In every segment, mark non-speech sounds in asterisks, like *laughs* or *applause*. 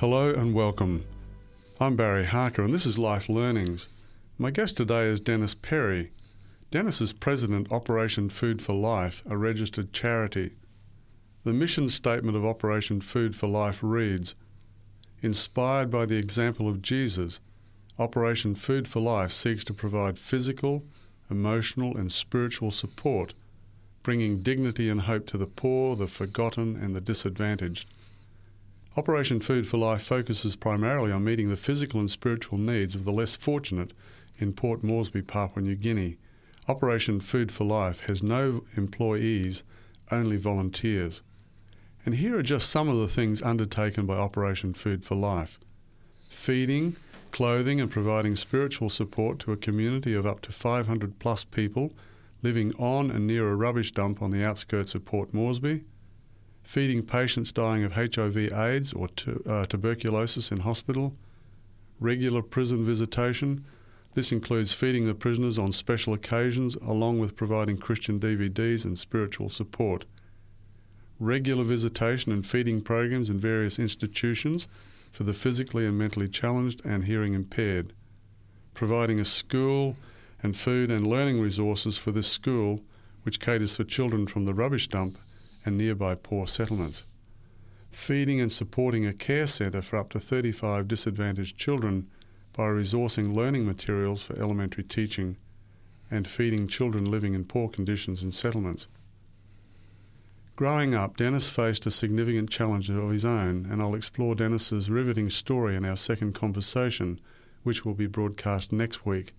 Hello and welcome. I'm Barry Harker, and this is Life Learnings. My guest today is Dennis Perry. Dennis is President Operation Food for Life, a registered charity. The mission statement of Operation Food for Life reads Inspired by the example of Jesus, Operation Food for Life seeks to provide physical, emotional, and spiritual support, bringing dignity and hope to the poor, the forgotten, and the disadvantaged. Operation Food for Life focuses primarily on meeting the physical and spiritual needs of the less fortunate in Port Moresby, Papua New Guinea. Operation Food for Life has no employees, only volunteers. And here are just some of the things undertaken by Operation Food for Life feeding, clothing, and providing spiritual support to a community of up to 500 plus people living on and near a rubbish dump on the outskirts of Port Moresby, feeding patients dying of HIV AIDS or uh, tuberculosis in hospital, regular prison visitation. This includes feeding the prisoners on special occasions, along with providing Christian DVDs and spiritual support. Regular visitation and feeding programs in various institutions for the physically and mentally challenged and hearing impaired. Providing a school and food and learning resources for this school, which caters for children from the rubbish dump and nearby poor settlements. Feeding and supporting a care centre for up to 35 disadvantaged children by resourcing learning materials for elementary teaching and feeding children living in poor conditions in settlements. Growing up, Dennis faced a significant challenge of his own, and I'll explore Dennis's riveting story in our second conversation, which will be broadcast next week.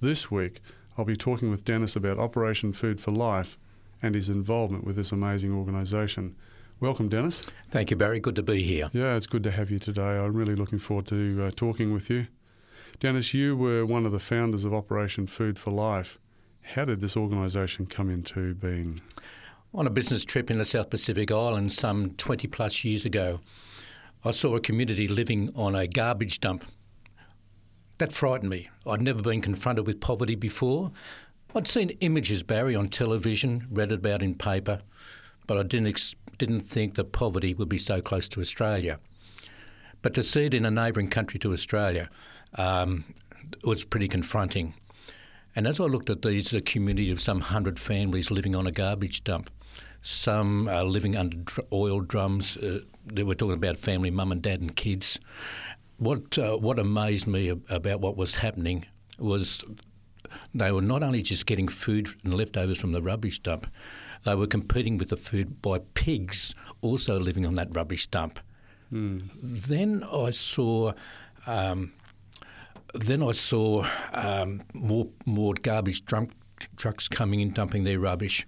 This week, I'll be talking with Dennis about Operation Food for Life and his involvement with this amazing organisation. Welcome, Dennis. Thank you, Barry. Good to be here. Yeah, it's good to have you today. I'm really looking forward to uh, talking with you. Dennis, you were one of the founders of Operation Food for Life. How did this organisation come into being? On a business trip in the South Pacific Islands some 20 plus years ago, I saw a community living on a garbage dump. That frightened me. I'd never been confronted with poverty before. I'd seen images, Barry, on television, read about in paper, but I didn't, ex- didn't think that poverty would be so close to Australia. But to see it in a neighbouring country to Australia um, was pretty confronting. And as I looked at these, a community of some hundred families living on a garbage dump, some uh, living under dr- oil drums. Uh, they were talking about family, mum and dad and kids. What uh, what amazed me about what was happening was they were not only just getting food and leftovers from the rubbish dump, they were competing with the food by pigs also living on that rubbish dump. Mm. Then I saw. Um, then I saw um, more more garbage drunk trucks coming in, dumping their rubbish.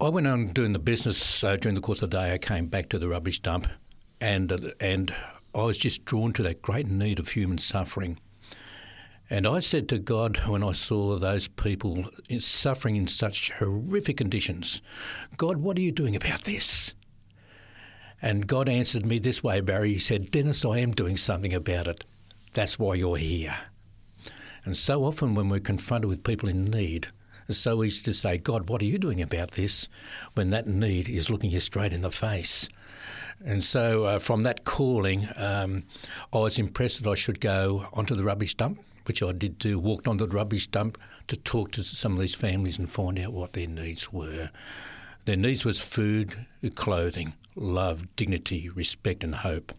I went on doing the business uh, during the course of the day. I came back to the rubbish dump, and uh, and I was just drawn to that great need of human suffering. And I said to God when I saw those people suffering in such horrific conditions, God, what are you doing about this? And God answered me this way, Barry. He said, Dennis, I am doing something about it. That's why you're here. And so often when we're confronted with people in need, it's so easy to say, God, what are you doing about this? when that need is looking you straight in the face. And so uh, from that calling, um, I was impressed that I should go onto the rubbish dump, which I did do, walked on the rubbish dump to talk to some of these families and find out what their needs were. Their needs was food, clothing, love, dignity, respect and hope.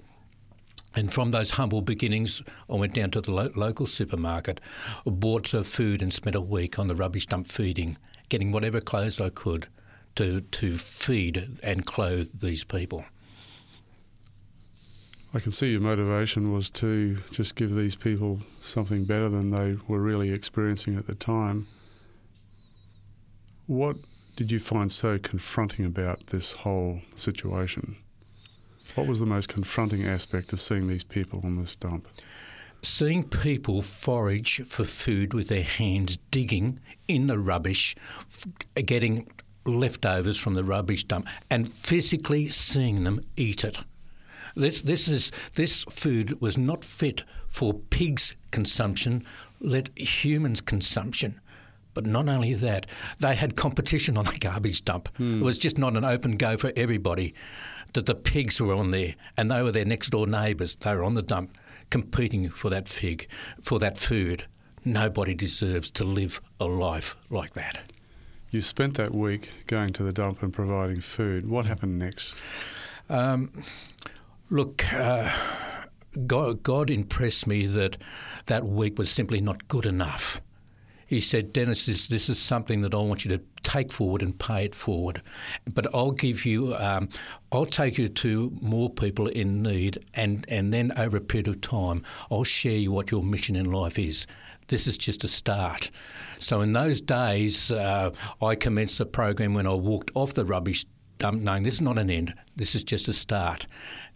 And from those humble beginnings, I went down to the lo- local supermarket, bought food, and spent a week on the rubbish dump feeding, getting whatever clothes I could to to feed and clothe these people. I can see your motivation was to just give these people something better than they were really experiencing at the time. What did you find so confronting about this whole situation? What was the most confronting aspect of seeing these people on this dump? Seeing people forage for food with their hands, digging in the rubbish, getting leftovers from the rubbish dump, and physically seeing them eat it. This, this, is, this food was not fit for pigs' consumption, let humans' consumption. But not only that, they had competition on the garbage dump. Mm. It was just not an open go for everybody. that the pigs were on there, and they were their next door neighbours. They were on the dump, competing for that fig, for that food. Nobody deserves to live a life like that. You spent that week going to the dump and providing food. What happened next? Um, look, uh, God, God impressed me that that week was simply not good enough. He said, Dennis, this, this is something that I want you to take forward and pay it forward. But I'll give you, um, I'll take you to more people in need, and, and then over a period of time, I'll share you what your mission in life is. This is just a start. So in those days, uh, I commenced the program when I walked off the rubbish dump, knowing this is not an end. This is just a start.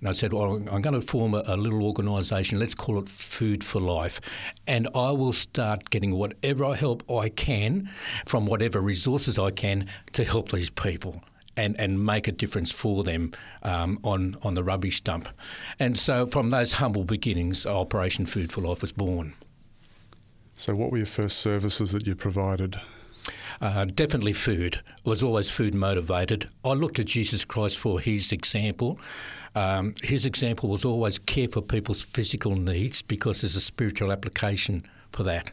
And I said, well, I'm going to form a, a, little organisation. Let's call it Food for Life. And I will start getting whatever help I can from whatever resources I can to help these people. And, and make a difference for them um, on, on the rubbish dump. And so from those humble beginnings, Operation Food for Life was born. So, what were your first services that you provided? Uh, definitely food. Was always food motivated. I looked at Jesus Christ for his example. Um, his example was always care for people's physical needs because there's a spiritual application for that.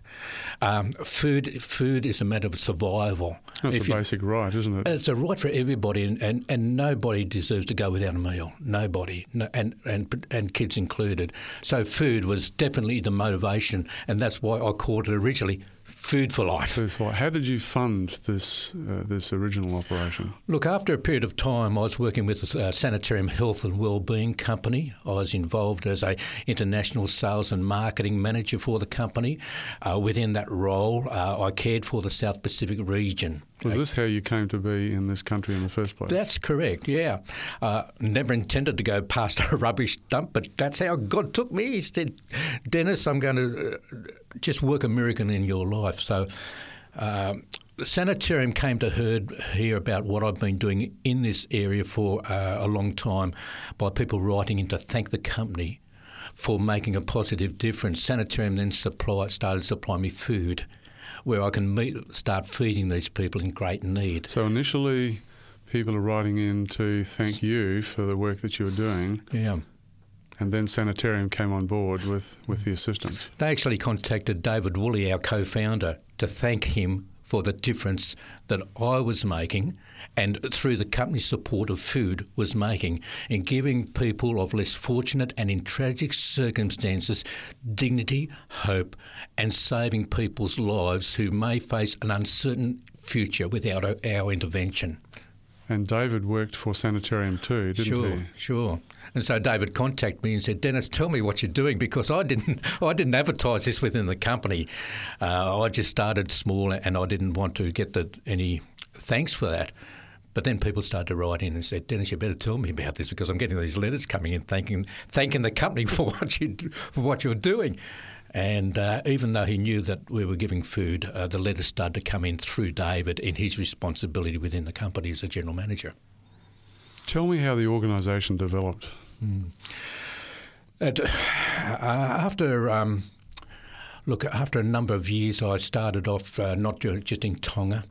Um, food, food is a matter of survival. That's if a you, basic right, isn't it? It's a right for everybody, and, and, and nobody deserves to go without a meal. Nobody, no, and, and and kids included. So food was definitely the motivation, and that's why I called it originally Food for Life. Food for Life. How did you fund this uh, this original operation? Look, after a period of time, I was working with a Sanitarium Health and Wellbeing Company. I was involved as a international sales and marketing manager for the company. Uh, within that role, uh, I cared for the South Pacific region. Was this how you came to be in this country in the first place? That's correct, yeah. Uh, never intended to go past a rubbish dump, but that's how God took me. He said, Dennis, I'm going to uh, just work a miracle in your life. So, uh, the sanitarium came to heard, hear about what I've been doing in this area for uh, a long time by people writing in to thank the company for making a positive difference. Sanitarium then supply, started supplying me food where I can meet, start feeding these people in great need. So initially, people are writing in to thank you for the work that you were doing. Yeah. And then Sanitarium came on board with, with the assistance. They actually contacted David Woolley, our co founder, to thank him for the difference that I was making and through the company's support of food was making in giving people of less fortunate and in tragic circumstances dignity, hope, and saving people's lives who may face an uncertain future without our intervention. And David worked for Sanitarium too, didn't sure, he? Sure, sure. And so David contacted me and said, "Dennis, tell me what you're doing because I didn't, *laughs* I didn't advertise this within the company. Uh, I just started small and I didn't want to get the, any thanks for that." But then people started to write in and said, "Dennis, you better tell me about this because I'm getting these letters coming in thanking thanking the company *laughs* for what you for what you're doing." And uh, even though he knew that we were giving food, uh, the letters started to come in through David in his responsibility within the company as a general manager. Tell me how the organisation developed. Mm. At, uh, after um, look, after a number of years, I started off uh, not just in Tonga.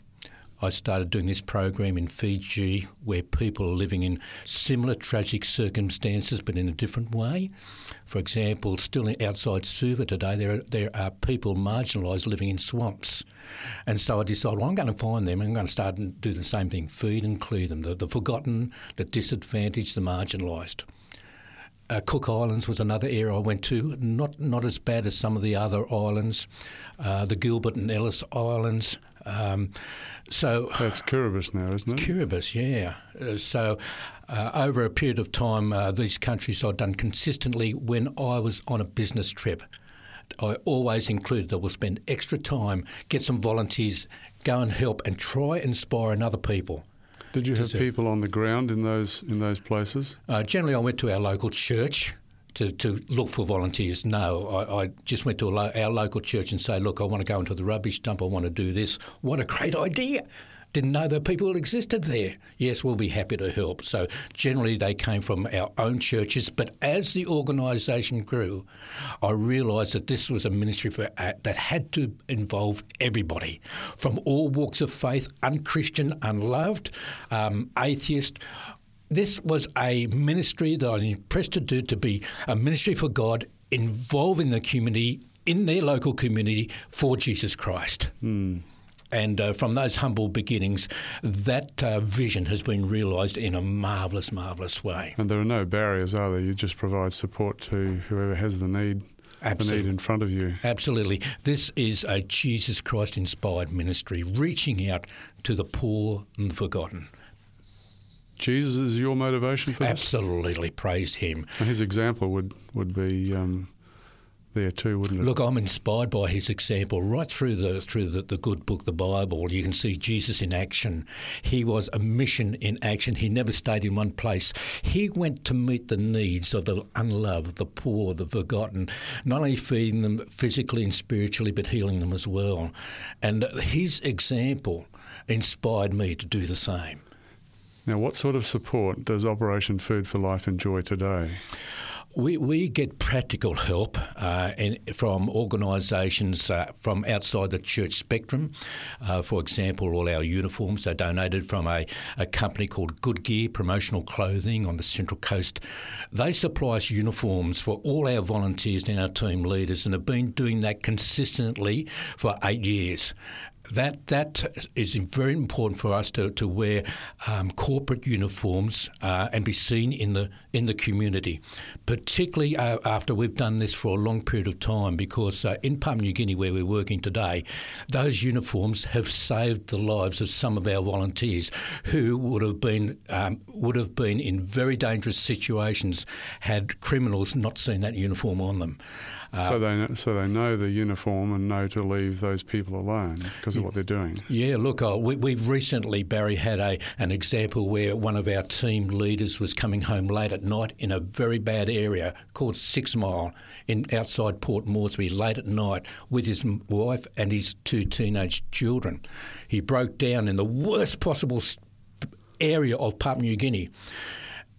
I started doing this program in Fiji where people are living in similar tragic circumstances but in a different way. For example, still outside Suva today, there are, there are people marginalised living in swamps. And so I decided, well, I'm going to find them and I'm going to start and do the same thing feed and clear them the, the forgotten, the disadvantaged, the marginalised. Uh, Cook Islands was another area I went to, not not as bad as some of the other islands, uh, the Gilbert and Ellice Islands. Um, so that's Kiribati now, isn't it? Kiribati, yeah. Uh, so uh, over a period of time, uh, these countries I've done consistently when I was on a business trip. I always included that we'll spend extra time, get some volunteers, go and help, and try and inspire other people. Did you have people on the ground in those in those places? Uh, generally, I went to our local church to, to look for volunteers. No, I, I just went to lo- our local church and say, look, I want to go into the rubbish dump. I want to do this. What a great idea! Didn't know that people existed there. Yes, we'll be happy to help. So generally, they came from our own churches. But as the organisation grew, I realised that this was a ministry for, uh, that had to involve everybody, from all walks of faith, unchristian, unloved, um, atheist this was a ministry that I was impressed to do to be a ministry for God, involving the community in their local community for Jesus Christ. Hmm. And uh, from those humble beginnings, that uh, vision has been realised in a marvellous, marvellous way. And there are no barriers, are there? You just provide support to whoever has the need, Absolutely. the need in front of you. Absolutely. This is a Jesus Christ inspired ministry, reaching out to the poor and the forgotten. Jesus is your motivation for this? Absolutely. Praise Him. And his example would, would be um, there too, wouldn't it? Look, I'm inspired by his example right through the through the, the good book, the Bible. You can see Jesus in action. He was a mission in action. He never stayed in one place. He went to meet the needs of the unloved, the poor, the forgotten, not only feeding them physically and spiritually, but healing them as well. And his example inspired me to do the same. Now, what sort of support does Operation Food for Life enjoy today? We, we get practical help uh, in, from organisations uh, from outside the church spectrum. Uh, for example, all our uniforms are donated from a, a company called Good Gear Promotional Clothing on the Central Coast. They supply us uniforms for all our volunteers and our team leaders and have been doing that consistently for eight years that that is very important for us to, to wear um, corporate uniforms uh, and be seen in the in the community, particularly uh, after we've done this for a long period of time. Because uh, in Papua New Guinea, where we're working today, those uniforms have saved the lives of some of our volunteers who would have been um, would have been in very dangerous situations had criminals not seen that uniform on them. Uh, so they know, so they know the uniform and know to leave those people alone because of what they're doing. Yeah, look, uh, we, have recently Barry had a an example where one of our team leaders was coming home late at night in a very bad area called Six Mile in outside Port Moresby late at night with his wife and his two teenage children. He broke down in the worst possible area of Papua New Guinea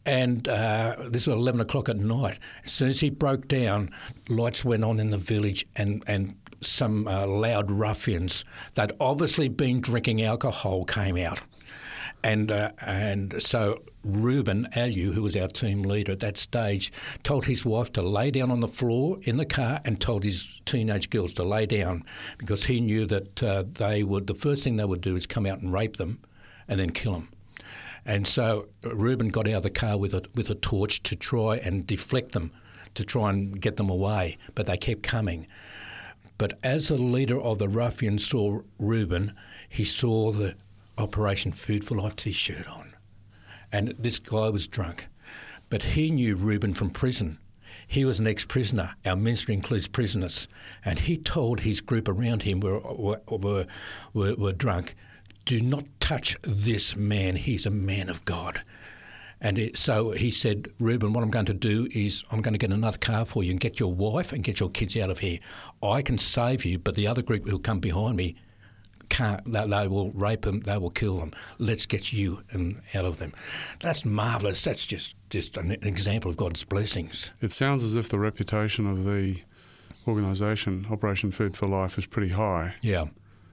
and uh, this was 11 o'clock at night. As soon as he broke down, lights went on in the village, and, and some uh, loud ruffians that obviously been drinking alcohol came out. And, uh, and so Reuben Alu, who was our team leader at that stage, told his wife to lay down on the floor in the car and told his teenage girls to lay down because he knew that uh, they would, the first thing they would do is come out and rape them and then kill them. And so Reuben got out of the car with a, with a torch to try and deflect them, to try and get them away, but they kept coming. But as the leader of the ruffians saw Reuben, he saw the Operation Food for Life t shirt on. And this guy was drunk. But he knew Reuben from prison. He was an ex prisoner. Our ministry includes prisoners. And he told his group around him were, were, were, were, were drunk do not touch this man. He's a man of God. And it, so he said, Reuben, what I'm going to do is I'm going to get another car for you and get your wife and get your kids out of here. I can save you, but the other group who'll come behind me can't. They, they will rape them. They will kill them. Let's get you and out of them. That's marvellous. That's just, just an example of God's blessings. It sounds as if the reputation of the organisation, Operation Food for Life, is pretty high. Yeah.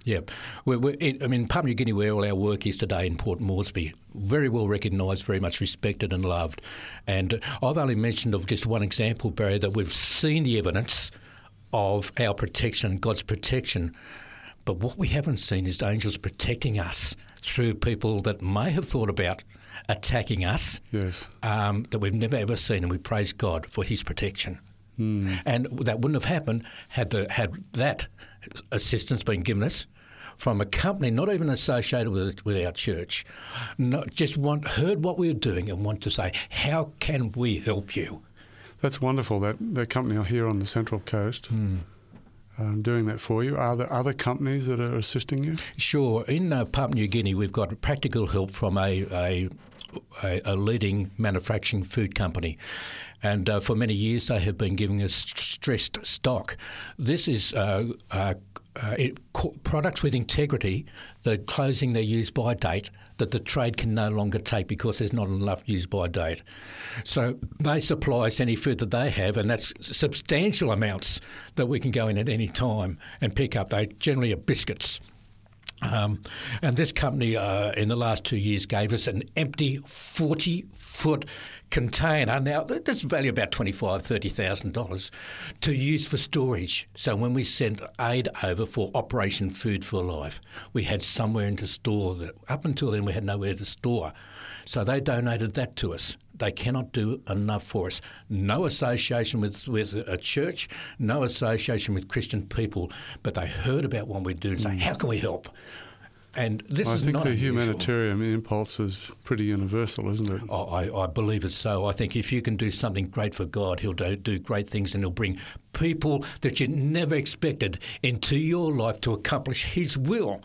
Yeah, we're, we're I mean, Papua New Guinea, where all our work is today in Port Moresby, very well recognised, very much respected and loved. And I've only mentioned of just one example, Barry, that we've seen the evidence of our protection, God's protection. But what we haven't seen is angels protecting us through people that may have thought about attacking us. Yes. Um, that we've never ever seen, and we praise God for His protection. Mm. And that wouldn't have happened had the had that assistance been given us from a company not even associated with with our church, not, just want heard what we were doing and want to say, how can we help you? That's wonderful. That that company are here on the Central Coast. Mm. Um, doing that for you. Are there other companies that are assisting you? Sure. In uh, Papua New Guinea, we've got practical help from a, a a, a, leading manufacturing food company. And uh, for many years, they have been giving us stressed stock. This is uh, uh, uh it, products with integrity that are closing their use by date that the trade can no longer take because there's not enough use by date. So they supply us any food that they have, and that's substantial amounts that we can go in at any time and pick up. They generally are biscuits Um, and this company, uh, in the last two years, gave us an empty 40 foot container. Now, that's value about $25,000, $30,000 to use for storage. So when we sent aid over for Operation Food for Life, we had somewhere to store. That. Up until then, we had nowhere to store. So they donated that to us. They cannot do enough for us. No association with, with a church, no association with Christian people, but they heard about what we do and say, mm. how can we help? And this I is think not the unusual. humanitarian impulse is pretty universal, isn't it? Oh, I, I, believe it's so. I think if you can do something great for God, He'll do, do great things and He'll bring people that you never expected into your life to accomplish His will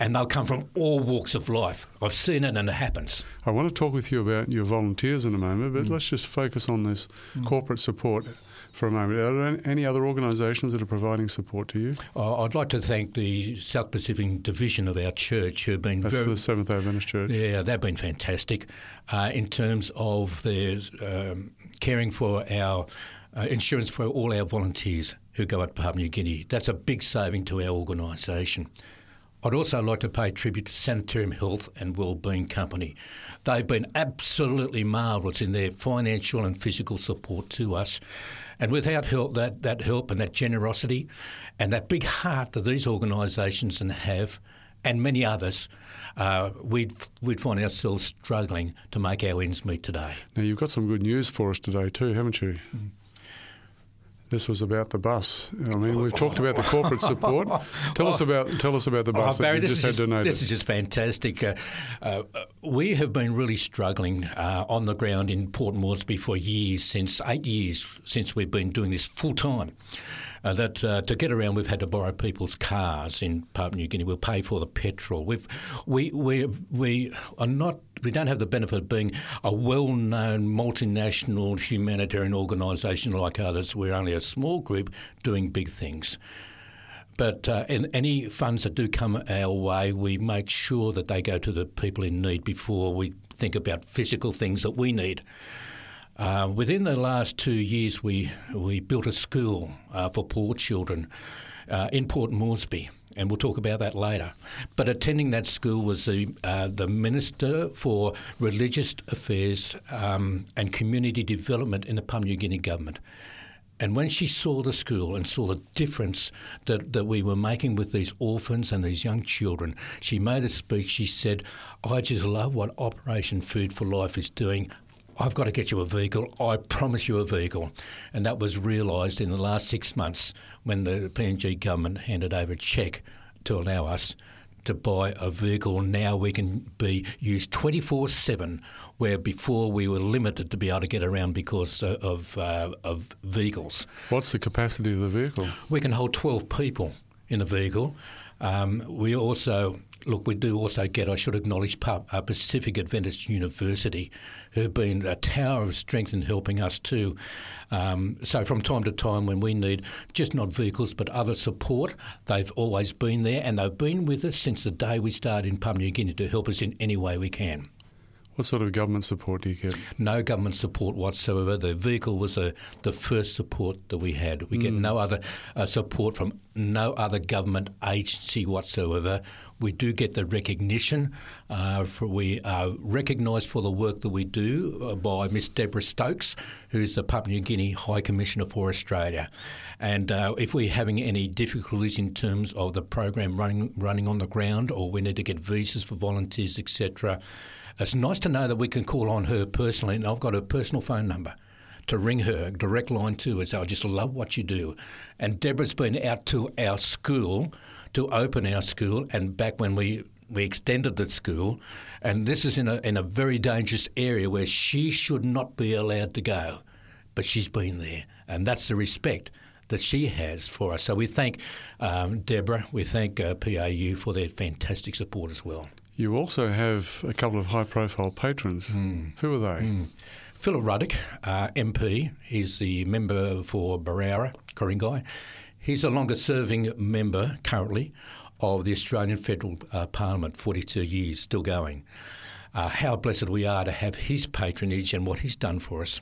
and they'll come from all walks of life. I've seen it and it happens. I want to talk with you about your volunteers in a moment, but mm. let's just focus on this mm. corporate support for a moment. Are there any other organisations that are providing support to you? Uh, I'd like to thank the South Pacific Division of our church, who've been that's very, the Seventh Adventist Church. Yeah, they've been fantastic uh, in terms of their um, caring for our uh, insurance for all our volunteers who go up to Papua New Guinea. That's a big saving to our organisation. I'd also like to pay tribute to Sanitarium Health and Wellbeing Company. They've been absolutely marvellous in their financial and physical support to us. And without help, that, that help and that generosity and that big heart that these organisations have, and many others, uh, we'd, we'd find ourselves struggling to make our ends meet today. Now, you've got some good news for us today, too, haven't you? Mm. This was about the bus. I mean, we've talked about the corporate support. Tell us about tell us about the bus oh, Barry, that you just had just, donated. This is just fantastic. Uh, uh, we have been really struggling uh, on the ground in Port Moresby for years, since eight years since we've been doing this full time. Uh, that uh, to get around, we've had to borrow people's cars in Papua New Guinea. We'll pay for the petrol. We've, we we we are not. We don't have the benefit of being a well-known multinational humanitarian organisation like others. We're only a small group doing big things. But uh, in any funds that do come our way, we make sure that they go to the people in need before we think about physical things that we need. Uh, within the last two years, we we built a school uh, for poor children uh, in Port Moresby, and we'll talk about that later. But attending that school was the uh, the Minister for Religious Affairs um, and Community Development in the Papua New Guinea government. And when she saw the school and saw the difference that, that we were making with these orphans and these young children, she made a speech. She said, I just love what Operation Food for Life is doing. I've got to get you a vehicle. I promise you a vehicle. And that was realised in the last six months when the PNG government handed over a cheque to allow us to buy a vehicle. Now we can be used 24 7, where before we were limited to be able to get around because of, uh, of vehicles. What's the capacity of the vehicle? We can hold 12 people in the vehicle. Um, we also look, we do also get, I should acknowledge, uh, Pacific Adventist University, who've been a tower of strength in helping us too. Um, so from time to time, when we need just not vehicles but other support, they've always been there, and they've been with us since the day we started in Papua New Guinea to help us in any way we can. What sort of government support do you get? No government support whatsoever. The vehicle was a, the first support that we had. We mm. get no other uh, support from no other government agency whatsoever. We do get the recognition. Uh, for we are recognised for the work that we do uh, by Miss Deborah Stokes, who's the Papua New Guinea High Commissioner for Australia. And uh, if we're having any difficulties in terms of the program running running on the ground, or we need to get visas for volunteers, etc it's nice to know that we can call on her personally, and I've got her personal phone number to ring her, direct line to us. I just love what you do. And Deborah's been out to our school to open our school, and back when we we extended the school, and this is in a in a very dangerous area where she should not be allowed to go, but she's been there, and that's the respect that she has for us. So we thank um, Deborah, we thank uh, PAU for their fantastic support as well. You also have a couple of high profile patrons. Mm. Who are they? Mm. Philip Ruddock, uh, MP, he's the member for Berowra, Ku-ring-gai. He's the longest serving member currently of the Australian Federal uh, Parliament, 42 years, still going. Uh, how blessed we are to have his patronage and what he's done for us.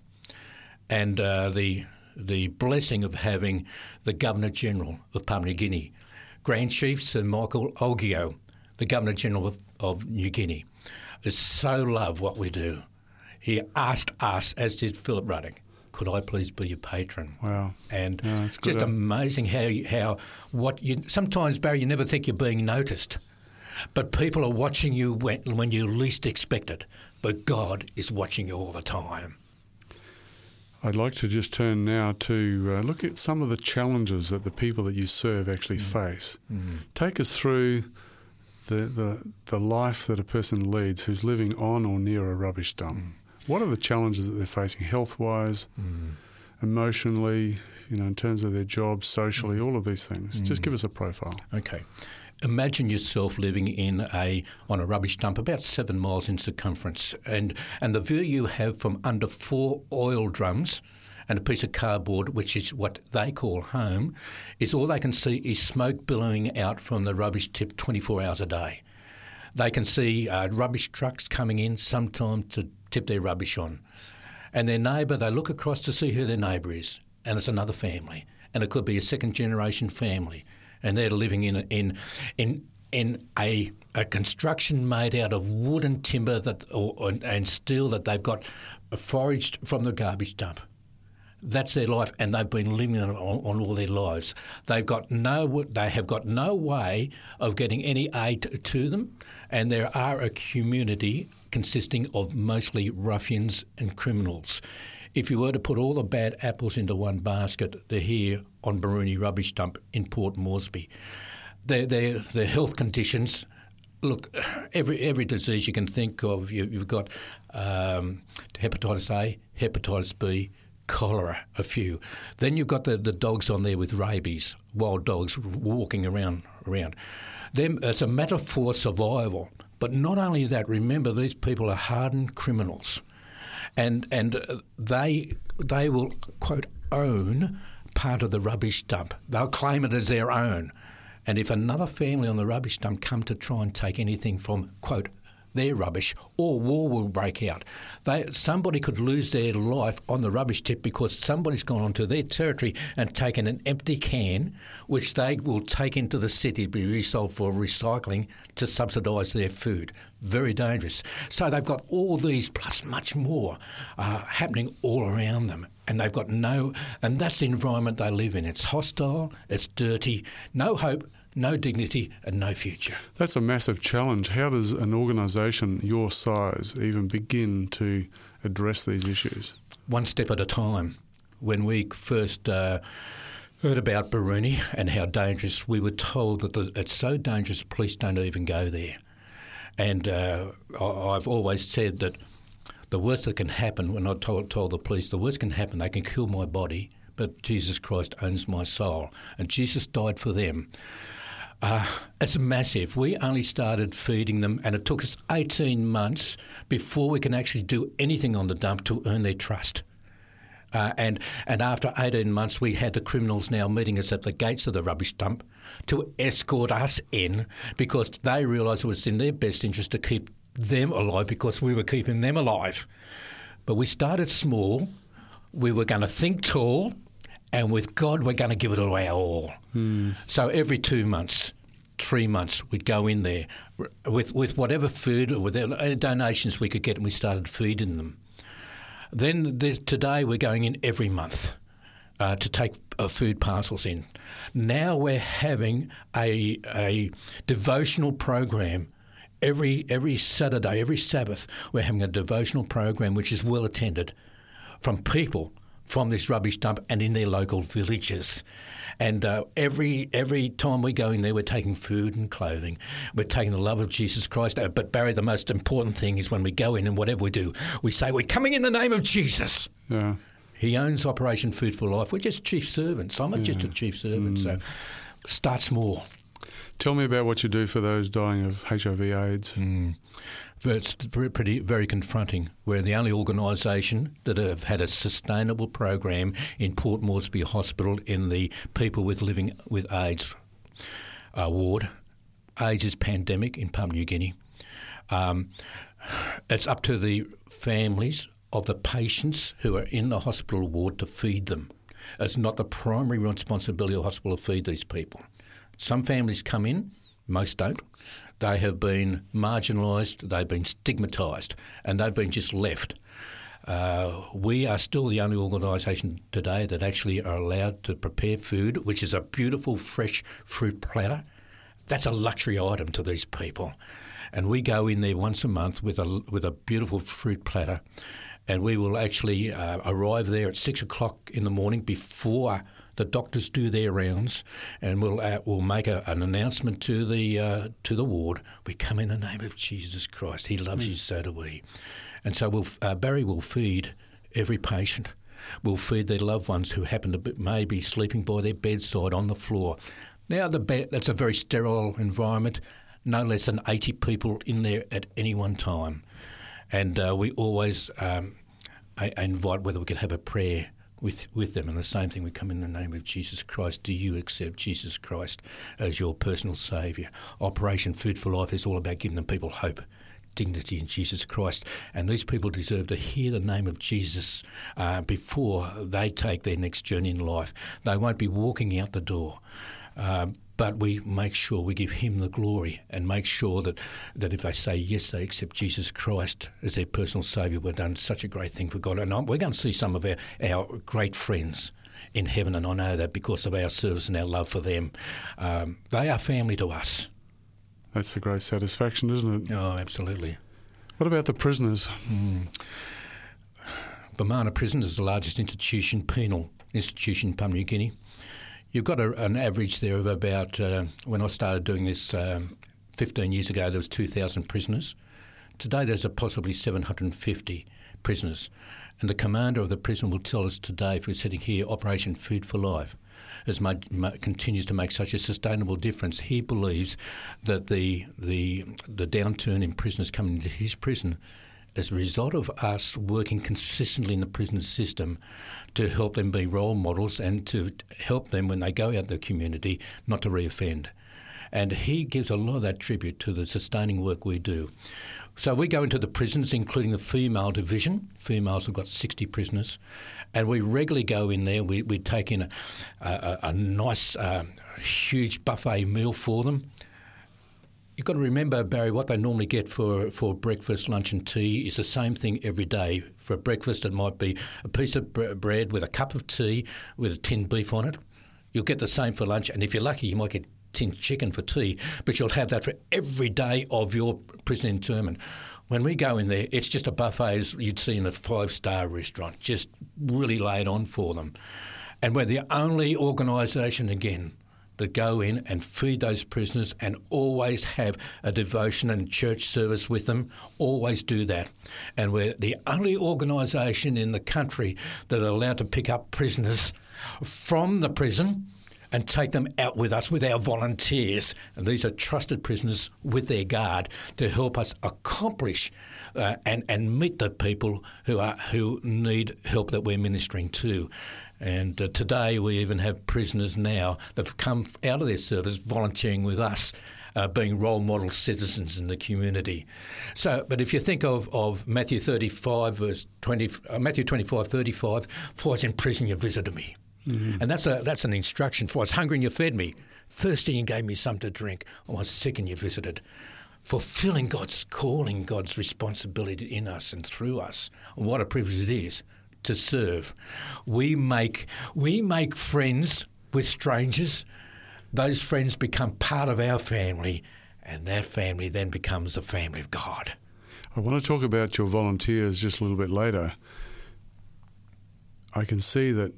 And uh, the, the blessing of having the Governor General of Papua New Guinea, Grand Chief Sir Michael Ogio, the Governor General of, of New Guinea, is so love what we do. He asked us, as did Philip Ruddock, could I please be your patron? Wow. And Yeah, just amazing how you, how what you sometimes Barry you never think you're being noticed, but people are watching you when when you least expect it. But God is watching you all the time. I'd like to just turn now to uh, look at some of the challenges that the people that you serve actually face. Take us through the, the, the life that a person leads who's living on or near a rubbish dump. Mm. What are the challenges that they're facing health wise, mm. emotionally, you know, in terms of their jobs, socially, all of these things? Just give mm. us a profile. Okay. Imagine yourself living in a on a rubbish dump about seven miles in circumference, and and the view you have from under four oil drums and a piece of cardboard, which is what they call home, is all they can see is smoke billowing out from the rubbish tip 24 hours a day. They can see uh, rubbish trucks coming in sometimes to tip their rubbish on. And their neighbour, they look across to see who their neighbour is, and it's another family. And it could be a second generation family. And they're living in, a, in, in, in a, a construction made out of wood and timber that, or- and steel that they've got foraged from the garbage dump. That's their life, and they've been living on, on all their lives. They've got no, they have got no way of getting any aid to them, and there are a community consisting of mostly ruffians and criminals. If you were to put all the bad apples into one basket, they're here on Baruni Rubbish Dump in Port Moresby. Their, their, their health conditions look, every every disease you can think of, you, you've got um, hepatitis A, hepatitis B, cholera, a few. Then you've got the, the dogs on there with rabies, wild dogs walking around around. Then it's a matter for survival. But not only that, remember these people are hardened criminals, and and uh, they they will quote own part of the rubbish dump. They'll claim it as their own. And if another family on the rubbish dump come to try and take anything from, quote, their rubbish, or war will break out. They, somebody could lose their life on the rubbish tip because somebody's gone onto their territory and taken an empty can, which they will take into the city to be resold for recycling to subsidise their food. Very dangerous. So they've got all these plus much more uh, happening all around them and they've got no, and that's the environment they live in. It's hostile, it's dirty, no hope, no dignity, and no future. That's a massive challenge. How does an organisation your size even begin to address these issues? One step at a time. When we first uh, heard about Baruni and how dangerous, we were told that the, it's so dangerous, police don't even go there. And uh, I've always said that the worst that can happen, when I told, told the police, the worst can happen, they can kill my body, but Jesus Christ owns my soul. And Jesus died for them. Uh, it's massive. We only started feeding them, and it took us 18 months before we can actually do anything on the dump to earn their trust. Uh, and and after 18 months, we had the criminals now meeting us at the gates of the rubbish dump to escort us in because they realised it was in their best interest to keep them alive because we were keeping them alive. But we started small. We were going to think tall, and with God, we're going to give it our all. So every two months, three months, we'd go in there with with whatever food or with donations we could get, and we started feeding them. Then today we're going in every month uh, to take uh, food parcels in. Now we're having a a devotional program every every Saturday, every Sabbath. We're having a devotional program which is well attended from people from this rubbish dump and in their local villages. And uh, every every time we go in there, we're taking food and clothing. We're taking the love of Jesus Christ. Uh, But Barry, the most important thing is when we go in and whatever we do, we say we're coming in the name of Jesus. Yeah. He owns Operation Food for Life. We're just chief servants. I'm not just a chief servant. So start small. Tell me about what you do for those dying of HIV/AIDS. It's very, pretty, very confronting. We're the only organisation that have had a sustainable program in Port Moresby Hospital in the people with living with AIDS uh, ward. AIDS is pandemic in Papua New Guinea. Um, it's up to the families of the patients who are in the hospital ward to feed them. It's not the primary responsibility of the hospital to feed these people. Some families come in, most don't. They have been marginalised, they've been stigmatised, and they've been just left. Uh, we are still the only organisation today that actually are allowed to prepare food, which is a beautiful fresh fruit platter. That's a luxury item to these people. And we go in there once a month with a, with a beautiful fruit platter, and we will actually uh, arrive there at six o'clock in the morning before the doctors do their rounds, and we'll uh, we'll make a, an announcement to the uh, to the ward. We come in the name of Jesus Christ. He loves mm. you, so do we. And so we'll, uh, Barry will feed every patient. We'll feed their loved ones who happen to be, may be sleeping by their bedside on the floor. Now the bed, that's a very sterile environment. No less than 80 people in there at any one time. And uh, we always um, invite whether we could have a prayer with, with them. And the same thing, we come in the name of Jesus Christ. Do you accept Jesus Christ as your personal Saviour? Operation Food for Life is all about giving the people hope. Dignity in Jesus Christ, and these people deserve to hear the name of Jesus uh, before they take their next journey in life. They won't be walking out the door. Uh, but we make sure we give him the glory and make sure that, that if they say yes, they accept Jesus Christ as their personal Saviour, we've done such a great thing for God. And we're going to see some of our, our great friends in heaven, and I know that because of our service and our love for them. Um, they are family to us. That's a great satisfaction, isn't it? Oh, absolutely. What about the prisoners? Mm. Bomana Prison is the largest institution, penal institution in Papua New Guinea. You've got a, an average there of about, uh, when I started doing this um, 15 years ago, there was 2,000 prisoners. Today there's a possibly 750 prisoners. And the commander of the prison will tell us today, if we're sitting here, Operation Food for Life as much, continues to make such a sustainable difference. He believes that the the the downturn in prisoners coming into his prison as a result of us working consistently in the prison system to help them be role models and to help them when they go out the community not to reoffend. And he gives a lot of that tribute to the sustaining work we do. So we go into the prisons, including the female division. Females have got 60 prisoners. And we regularly go in there. We, we take in a, a, a nice, uh, huge buffet meal for them. You've got to remember, Barry, what they normally get for, for breakfast, lunch, and tea is the same thing every day. For breakfast, it might be a piece of bread with a cup of tea with a tin beef on it. You'll get the same for lunch, and if you're lucky, you might get tin chicken for tea, but you'll have that for every day of your prison internment. When we go in there, it's just a buffet as you'd see in a five star restaurant, just really laid on for them. And we're the only organisation, again, that go in and feed those prisoners and always have a devotion and church service with them. Always do that. And we're the only organisation in the country that are allowed to pick up prisoners from the prison and take them out with us with our volunteers. And these are trusted prisoners with their guard to help us accomplish uh, and and meet the people who are who need help that we're ministering to. And uh, today we even have prisoners now that have come out of their service volunteering with us. Uh, being role model citizens in the community. So, but if you think of, of Matthew 35, verse 20, uh, Matthew 25, 35, for I was in prison, you visited me. Mm-hmm. And that's, a, that's an instruction for us. Hungry and you fed me. Thirsty and you gave me something to drink. I was sick and you visited. Fulfilling God's calling, God's responsibility in us and through us. What a privilege it is to serve. We make we make friends with strangers. Those friends become part of our family, and that family then becomes the family of God. I want to talk about your volunteers just a little bit later. I can see that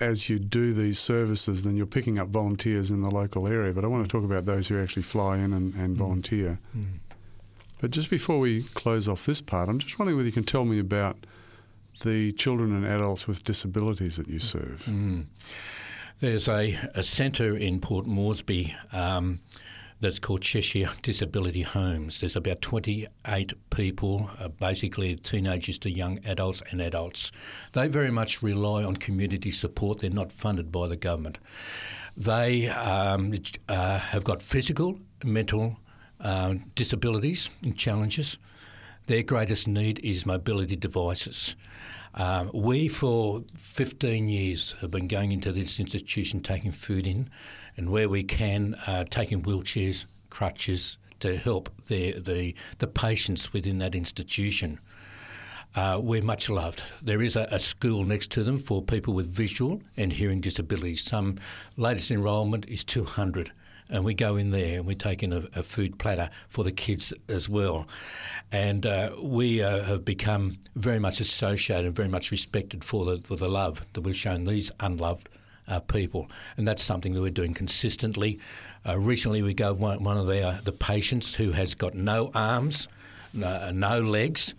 as you do these services, then you're picking up volunteers in the local area. But I want to talk about those who actually fly in and, and mm. volunteer. Mm. But just before we close off this part, I'm just wondering whether you can tell me about the children and adults with disabilities that you serve. Mm. There's a, a centre in Port Moresby um, that's called Cheshire Disability Homes. There's about 28 people, uh, basically teenagers to young adults and adults. They very much rely on community support. They're not funded by the government. They um, uh, have got physical, mental uh, disabilities and challenges. Their greatest need is mobility devices. Um, we, for 15 years, have been going into this institution taking food in, and where we can, uh, taking wheelchairs, crutches, to help the, the, the patients within that institution. Uh, we're much loved. There is a, a, school next to them for people with visual and hearing disabilities. Some latest enrolment is 200 and we go in there and we take in a, a food platter for the kids as well. And uh, we uh, have become very much associated and very much respected for the, for the love that we've shown these unloved uh, people. And that's something that we're doing consistently. Uh, recently, we gave one, one of the, the patients who has got no arms, no, no legs,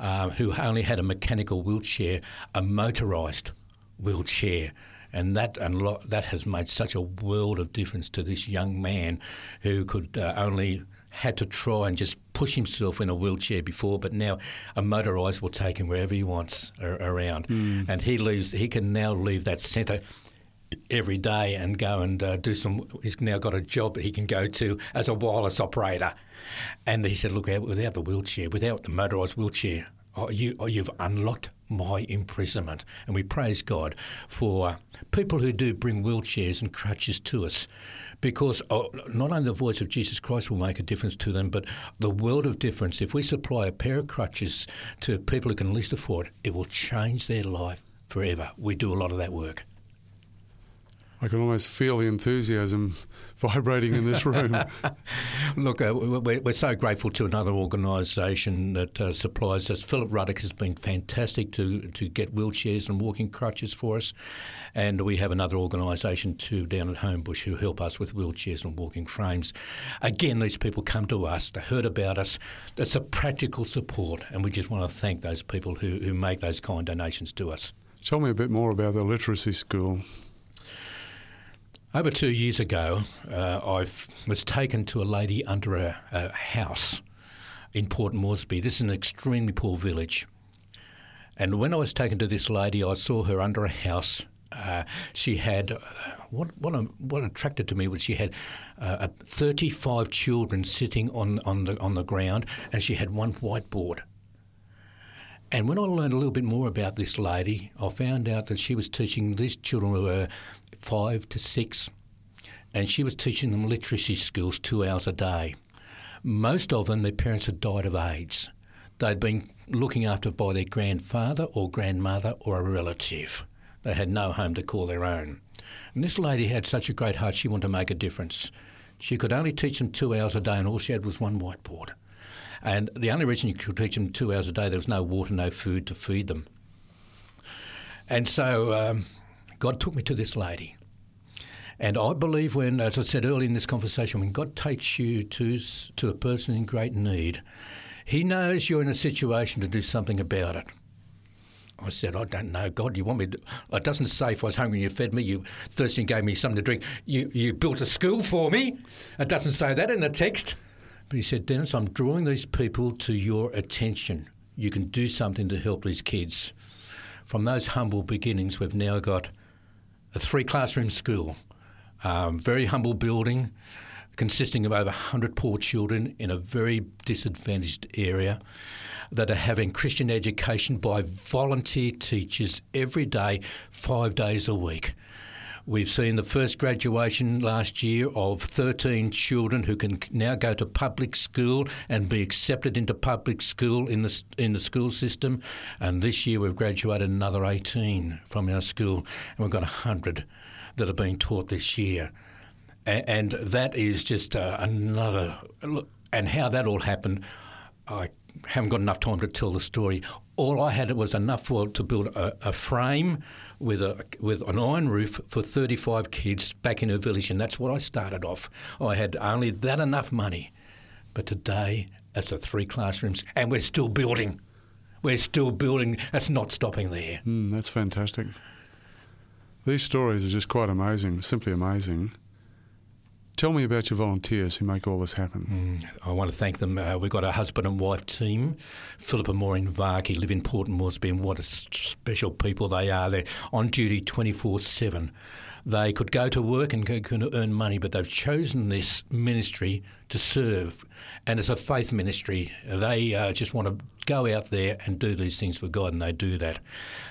uh, who only had a mechanical wheelchair, a motorised wheelchair and that unlo- that has made such a world of difference to this young man who could uh, only had to try and just push himself in a wheelchair before, but now a motorised will take him wherever he wants around, mm. and he leaves. He can now leave that centre every day and go and uh, do some. He's now got a job that he can go to as a wireless operator, and he said, "Look, without the wheelchair, without the motorised wheelchair, you you've unlocked my imprisonment. And we praise God for uh, people who do bring wheelchairs and crutches to us because oh, not only the voice of Jesus Christ will make a difference to them, but the world of difference. If we supply a pair of crutches to people who can least afford, it will change their life forever. We do a lot of that work. I can almost feel the enthusiasm *laughs* vibrating in this room. *laughs* Look, uh, we're, we're, so grateful to another organisation that uh, supplies us. Philip Ruddock has been fantastic to, to get wheelchairs and walking crutches for us. And we have another organisation too down at Homebush who help us with wheelchairs and walking frames. Again, these people come to us, they heard about us. It's a practical support, and we just want to thank those people who, who make those kind donations to us. Tell me a bit more about the literacy school. Over two years ago, uh, I was taken to a lady under a, a, house in Port Moresby. This is an extremely poor village. And when I was taken to this lady, I saw her under a house. Uh, she had uh, what what what attracted to me was she had uh, 35 children sitting on, on the on the ground, and she had one whiteboard. And when I learned a little bit more about this lady, I found out that she was teaching these children who were five to six, and she was teaching them literacy skills two hours a day. Most of them, their parents had died of AIDS. They'd been looking after by their grandfather or grandmother or a relative. They had no home to call their own. And this lady had such a great heart, she wanted to make a difference. She could only teach them two hours a day, and all she had was one whiteboard. And the only reason you could teach them two hours a day, there was no water, no food to feed them. And so um, God took me to this lady. And I believe when, as I said earlier in this conversation, when God takes you to, to a person in great need, He knows you're in a situation to do something about it. I said, I don't know, God, you want me to. It doesn't say if I was hungry and you fed me, you thirsty and gave me something to drink. You, you built a school for me. It doesn't say that in the text. But he said, Dennis, I'm drawing these people to your attention. You can do something to help these kids. From those humble beginnings, we've now got a three classroom school, um, very humble building consisting of over 100 poor children in a very disadvantaged area that are having Christian education by volunteer teachers every day, five days a week. We've seen the first graduation last year of 13 children who can now go to public school and be accepted into public school in the in the school system. And this year we've graduated another 18 from our school, and we've got 100 that are being taught this year. And that is just uh, another. And how that all happened, I haven't got enough time to tell the story. All I had was enough for to build a, a, frame with a with an iron roof for 35 kids back in her village, and that's what I started off. I had only that enough money, but today it's a three classrooms, and we're still building. We're still building. That's not stopping there. Mm, that's fantastic. These stories are just quite amazing, simply amazing. Tell me about your volunteers who make all this happen. Mm, I want to thank them. Uh, we've got a husband and wife team, Philip and Maureen Varkey, live in Port Moresby, and what a special people they are. They're on duty 24 7. They could go to work and can earn money, but they've chosen this ministry to serve. And it's a faith ministry. They uh, just want to go out there and do these things for God, and they do that.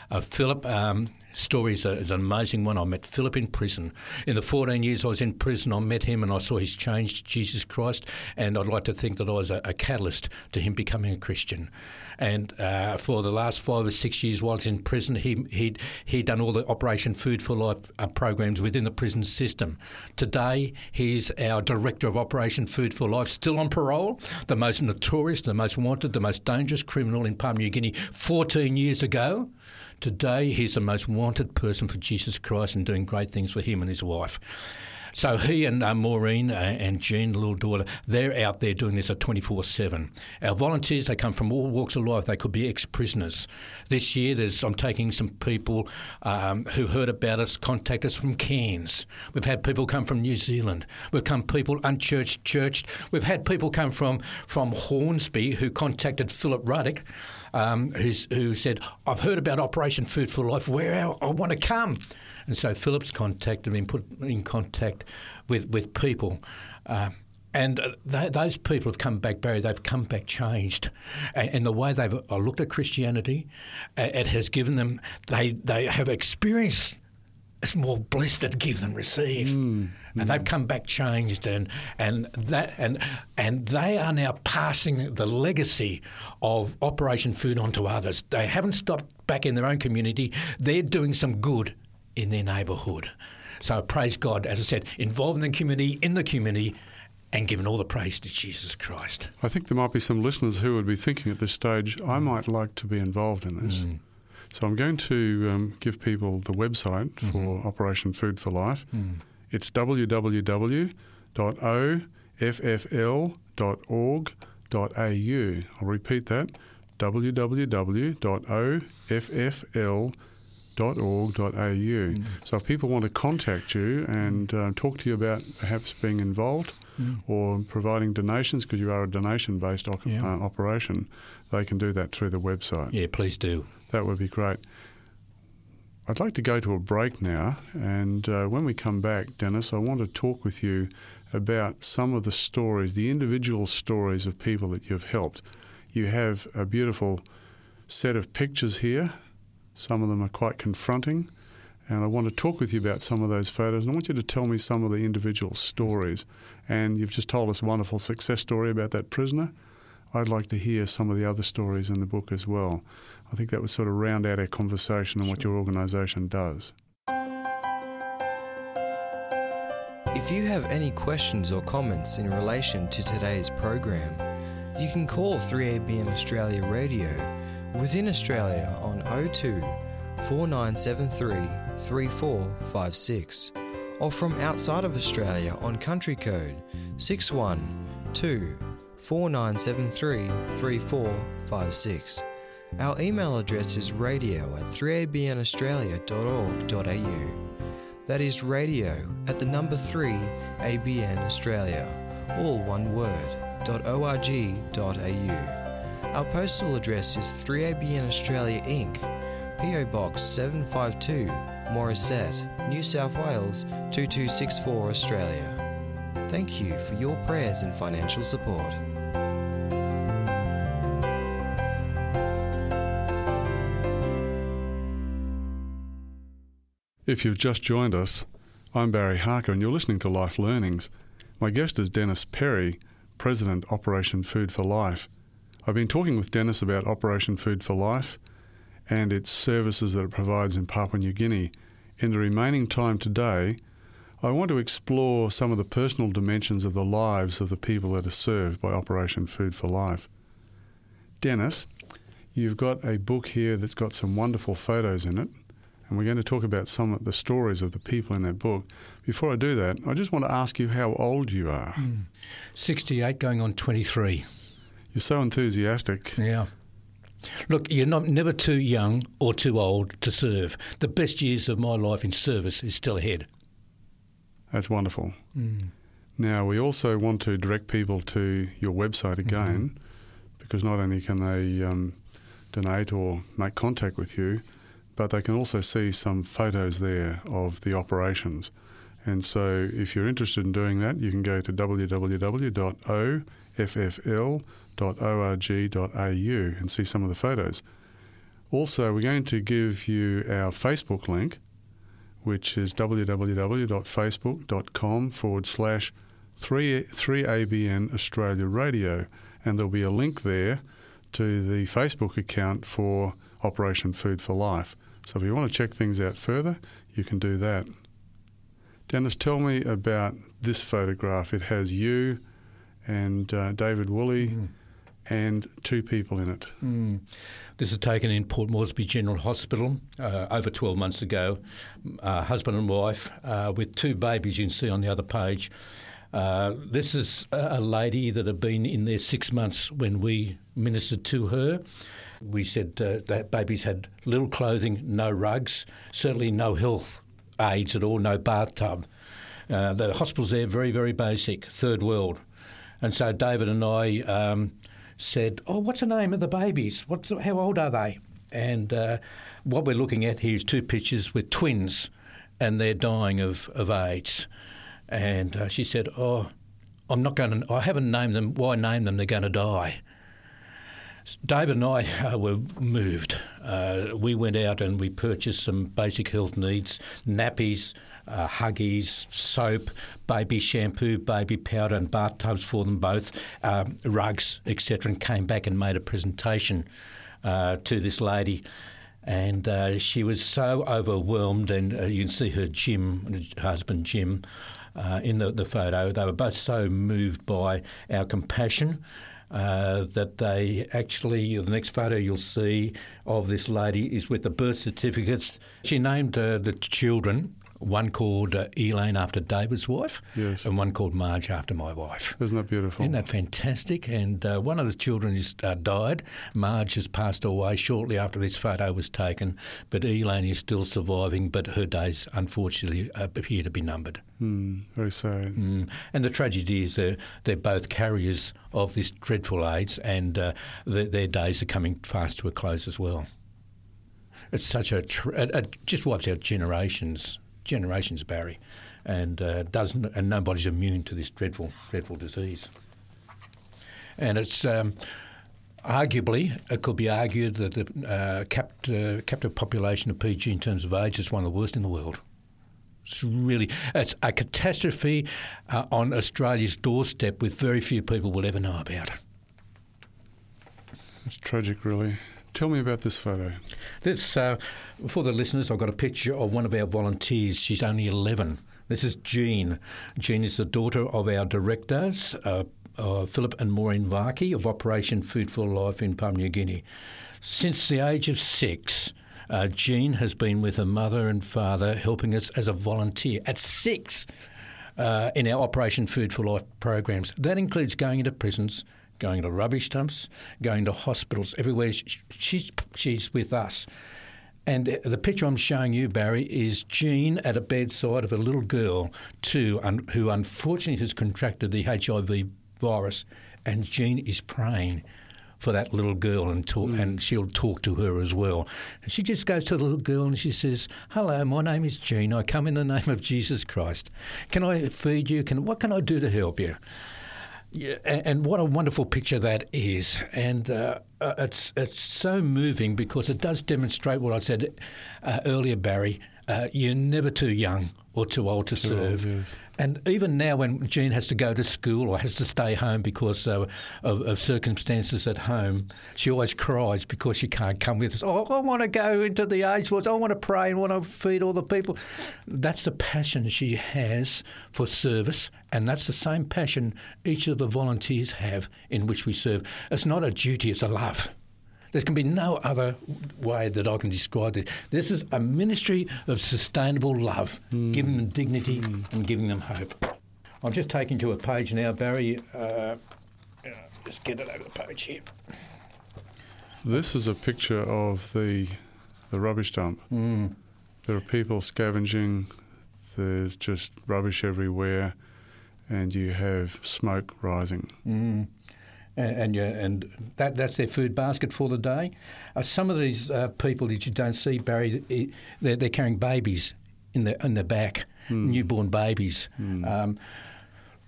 Uh, Philip, um, story is, a, is, an amazing one. I met Philip in prison. In the 14 years I was in prison, I met him and I saw his change to Jesus Christ, and I'd like to think that I was a, a catalyst to him becoming a Christian. And uh, for the last five or six years while I was in prison, he, he'd, he'd done all the Operation Food for Life uh, programs within the prison system. Today, he's our Director of Operation Food for Life, still on parole, the most notorious, the most wanted, the most dangerous criminal in Papua New Guinea 14 years ago. Today, he's the most wanted person for Jesus Christ and doing great things for him and his wife. So he and uh, Maureen uh, and Jean, the little daughter, they're out there doing this at 24 7. Our volunteers, they come from all walks of life. They could be ex prisoners. This year, there's, I'm taking some people um, who heard about us, contact us from Cairns. We've had people come from New Zealand. We've come people unchurched, churched. We've had people come from, from Hornsby who contacted Philip Ruddock um, who said, I've heard about Operation Food for Life, where I want to come. And so Philip's contacted me and put in contact with, with people. Uh, and they, those people have come back, Barry, they've come back changed. And, and the way they've uh, looked at Christianity, it has given them, they, they have experienced it's more blessed than give than receive. Mm, and mm. they've come back changed and and that and and they are now passing the legacy of Operation Food on to others. They haven't stopped back in their own community. They're doing some good in their neighbourhood. So praise God, as I said, involved in the community, in the community, and giving all the praise to Jesus Christ. I think there might be some listeners who would be thinking at this stage, I might like to be involved in this. Mm. So I'm going to um, give people the website mm-hmm. for Operation Food for Life. Mm. It's www.offl.org.au. I'll repeat that www.offl.org.au. Mm. So if people want to contact you and uh, talk to you about perhaps being involved mm. or providing donations, because you are a donation based op- yeah. uh, operation, they can do that through the website. Yeah, please do. That would be great. I'd like to go to a break now, and uh, when we come back, Dennis, I want to talk with you about some of the stories, the individual stories of people that you've helped. You have a beautiful set of pictures here. Some of them are quite confronting, and I want to talk with you about some of those photos. And I want you to tell me some of the individual stories. And you've just told us a wonderful success story about that prisoner. I'd like to hear some of the other stories in the book as well. I think that would sort of round out our conversation on sure. what your organisation does. If you have any questions or comments in relation to today's program, you can call 3ABN Australia Radio within Australia on 02 4973 3456 or from outside of Australia on country code 612 4973 3456. Our email address is radio at 3abnaustralia.org.au. That is radio at the number 3 ABN Australia, all one word, .org.au. Our postal address is 3ABN Australia Inc., PO Box 752, Morisset, New South Wales 2264 Australia. Thank you for your prayers and financial support. If you've just joined us, I'm Barry Harker and you're listening to Life Learnings. My guest is Dennis Perry, President Operation Food for Life. I've been talking with Dennis about Operation Food for Life and its services that it provides in Papua New Guinea. In the remaining time today, I want to explore some of the personal dimensions of the lives of the people that are served by Operation Food for Life. Dennis, you've got a book here that's got some wonderful photos in it and we're going to talk about some of the stories of the people in that book. Before I do that, I just want to ask you how old you are. Mm. 68 going on 23. You're so enthusiastic. Yeah. Look, you're not never too young or too old to serve. The best years of my life in service is still ahead. That's wonderful. Mm. Now, we also want to direct people to your website again mm-hmm. because not only can they um, donate or make contact with you, but they can also see some photos there of the operations. And so, if you're interested in doing that, you can go to www.offl.org.au and see some of the photos. Also, we're going to give you our Facebook link, which is www.facebook.com forward slash 3, 3ABN Australia Radio. And there'll be a link there to the Facebook account for Operation Food for Life. So if you want to check things out further, you can do that. Dennis, tell me about this photograph. It has you and uh, David Woolley mm. And two people in it. Mm. This is taken in Port Moresby General Hospital uh, over 12 months ago. Uh, husband and wife uh, with two babies, you can see on the other page. Uh, this is a lady that had been in there six months when we ministered to her. We said uh, that babies had little clothing, no rugs, certainly no health aids at all, no bathtub. Uh, the hospitals there very, very basic, third world. And so David and I um, said, "Oh, what's the name of the babies? What's the, how old are they?" And uh, what we're looking at here is two pictures with twins, and they're dying of, of AIDS. And uh, she said, "Oh, I'm not going to. I haven't named them. Why name them? They're going to die." David and I uh, were moved. Uh, we went out and we purchased some basic health needs, nappies, uh, Huggies, soap, baby shampoo, baby powder, and bathtubs for them both, uh, rugs, etc., and came back and made a presentation uh, to this lady. And uh, she was so overwhelmed, and uh, you can see her Jim, husband Jim, uh, in the, the photo. They were both so moved by our compassion. Uh, that they actually, the next photo you'll see of this lady is with the birth certificates. She named uh, the children one called uh, Elaine after David's wife, yes. and one called Marge after my wife. Isn't that beautiful? Isn't that fantastic? And uh, one of the children is uh, died. Marge has passed away shortly after this photo was taken, but Elaine is still surviving, but her days unfortunately appear to be numbered. Mm, very sad. Mm. And the tragedy is they're, they're both carriers of this dreadful AIDS, and uh, their, their days are coming fast to a close as well. It's such a, tr- it just wipes out generations generations, Barry, and uh, doesn't and nobody's immune to this dreadful, dreadful disease. And it's um, arguably it could be argued that the uh, capt, uh, captive population of PG in terms of age is one of the worst in the world. It's really it's a catastrophe uh, on Australia's doorstep, with very few people will ever know about it. It's tragic, really. Tell me about this photo. This, uh, for the listeners, I've got a picture of one of our volunteers. She's only 11. This is Jean. Jean is the daughter of our directors, uh, uh, Philip and Maureen Varkey of Operation Food for Life in Papua New Guinea. Since the age of six, uh, Jean has been with her mother and father helping us as a volunteer at six uh, in our Operation Food for Life programs. That includes going into prisons, going to rubbish dumps, going to hospitals, everywhere. She's, she's with us. And the picture I'm showing you, Barry, is Jean at a bedside of a little girl, too, un- who unfortunately has contracted the HIV virus. And Jean is praying for that little girl and talk, mm. and she'll talk to her as well. And she just goes to the little girl and she says, "Hello, my name is Jean. I come in the name of Jesus Christ. Can I feed you? Can what can I do to help you?" Yeah, and what a wonderful picture that is, and uh, uh, it's it's so moving because it does demonstrate what I said uh, earlier, Barry. Uh, you're never too young or too old to too serve. Old, yes. And even now, when Jean has to go to school or has to stay home because uh, of, of, circumstances at home, she always cries because she can't come with us. Oh, I want to go into the age wards. I want to pray and want to feed all the people. That's the passion she has for service, and that's the same passion each of the volunteers have in which we serve. It's not a duty; it's a love. There can be no other way that I can describe this. This is a ministry of sustainable love, mm. giving them dignity mm. and giving them hope. I'm just taking to a page now, Barry. Uh, just get it over the page here. This is a picture of the the rubbish dump. Mm. There are people scavenging. There's just rubbish everywhere, and you have smoke rising. Mm and, and, and that, that's their food basket for the day. Uh, some of these uh, people that you don't see buried, they're, they're carrying babies in the in the back, mm. newborn babies. Mm. Um,